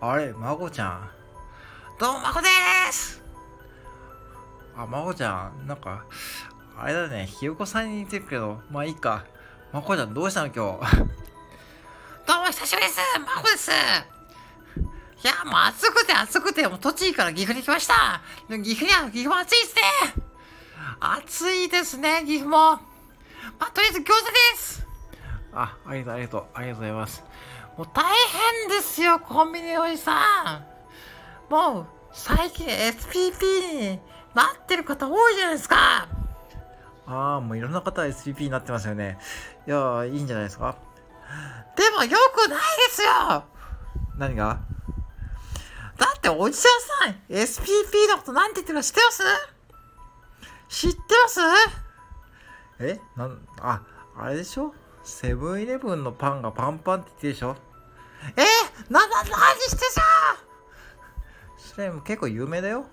あれ、まこちゃん。どうも、まこですあ、まこちゃん、なんか、あれだね、ひよこさんに似てるけど、まあいいか。まこちゃん、どうしたの今日？どうも、久しぶりですまこですいや、もう暑くて暑くて、もう栃木から岐阜に来ました岐阜には、岐阜も暑いですね暑いですね、岐阜も。まあ、とりあえず餃子ですあ、ありがとう、ありがとう、ありがとうございます。もう大変ですよ、コンビニおじさん。もう、最近 SPP になってる方多いじゃないですか。ああ、もういろんな方 SPP になってますよね。いやいいんじゃないですか。でもよくないですよ何が？だっておじさん SPP のことなんて言ってるか知ってます？知ってます？えなん、あ、あれでしょ？セブンイレブンのパンがパンパンって言ってるでしょ？え？ー、な、な、何してさそれも結構有名だよ。